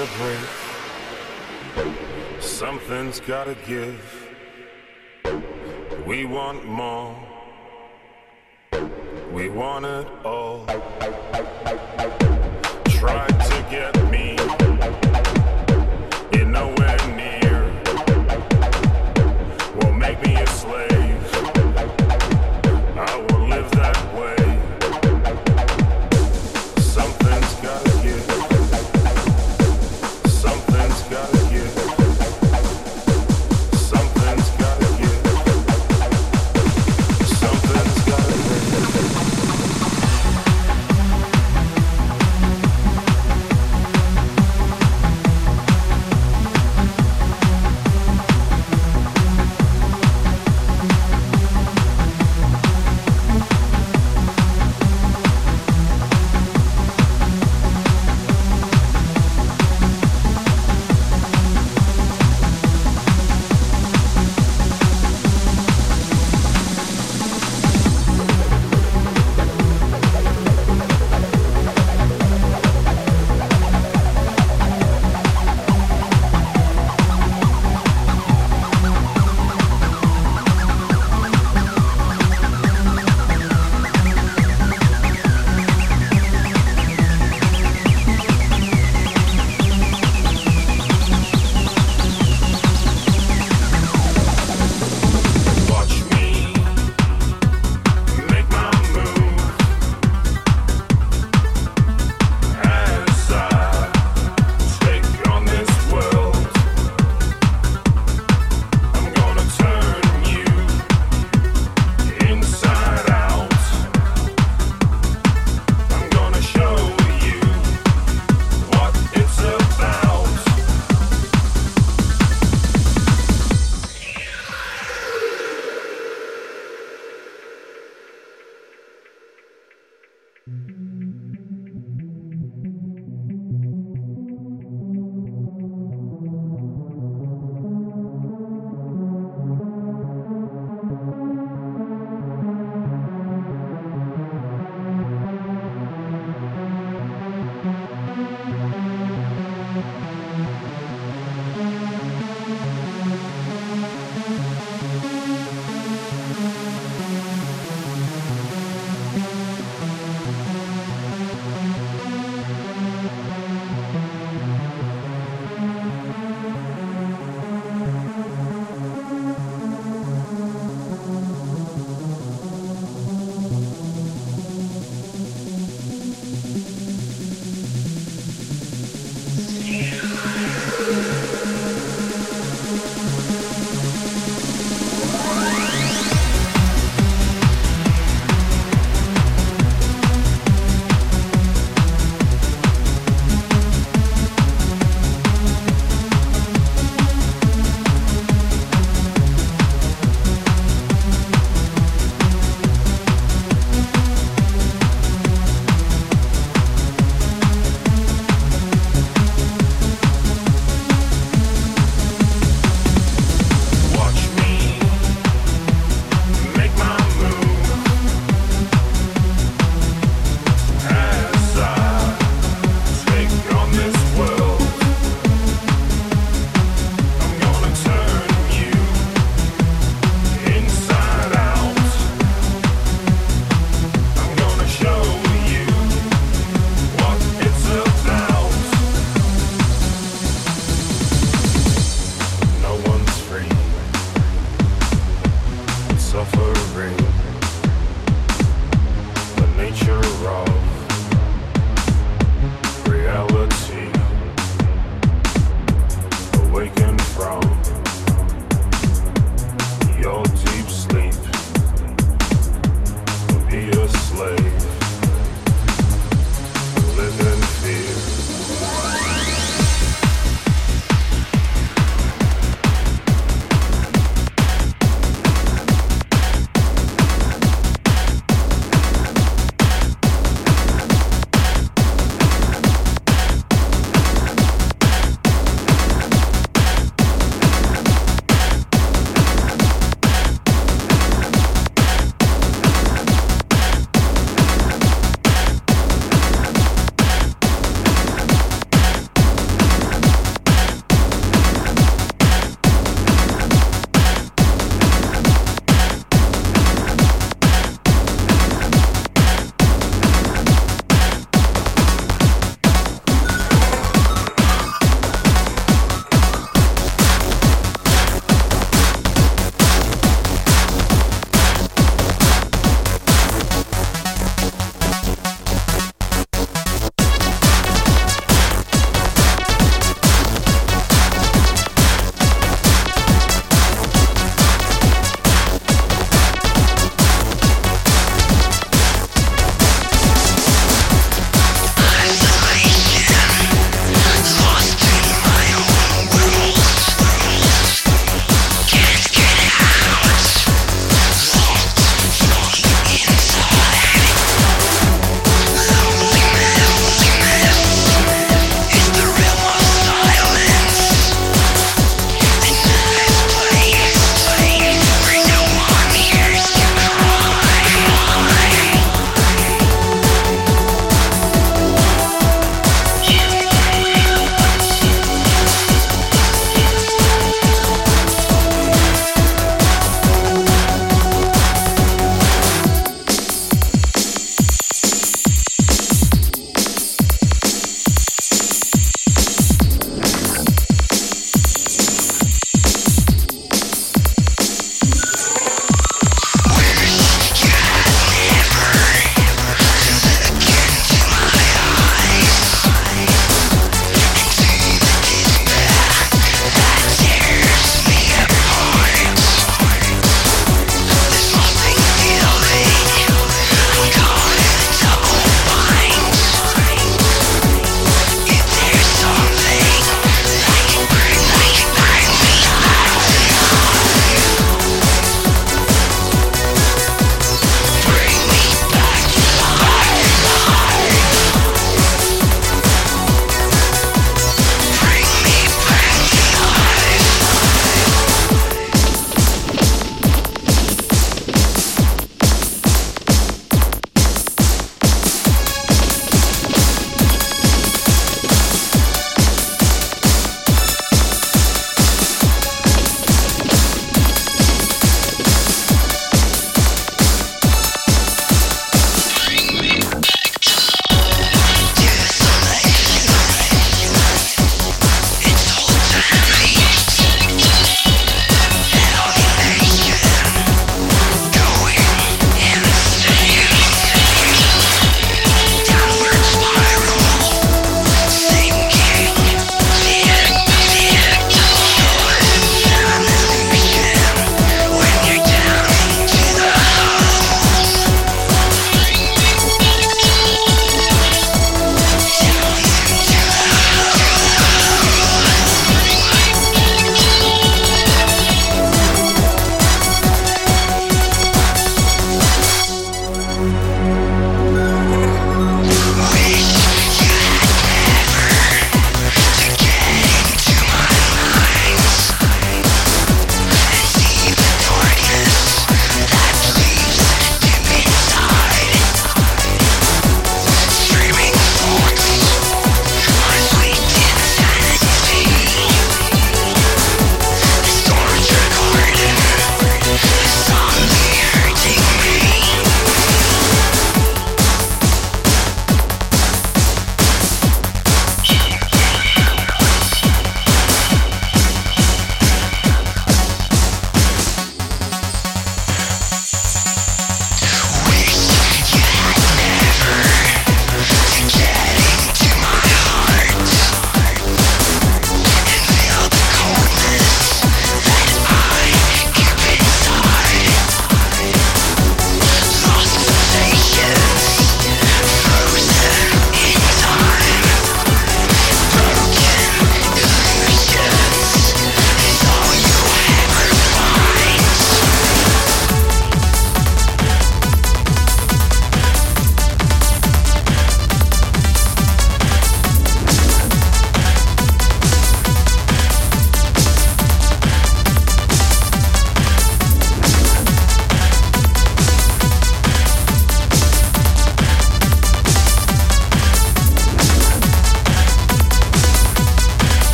gotta break, something's gotta give. We want more.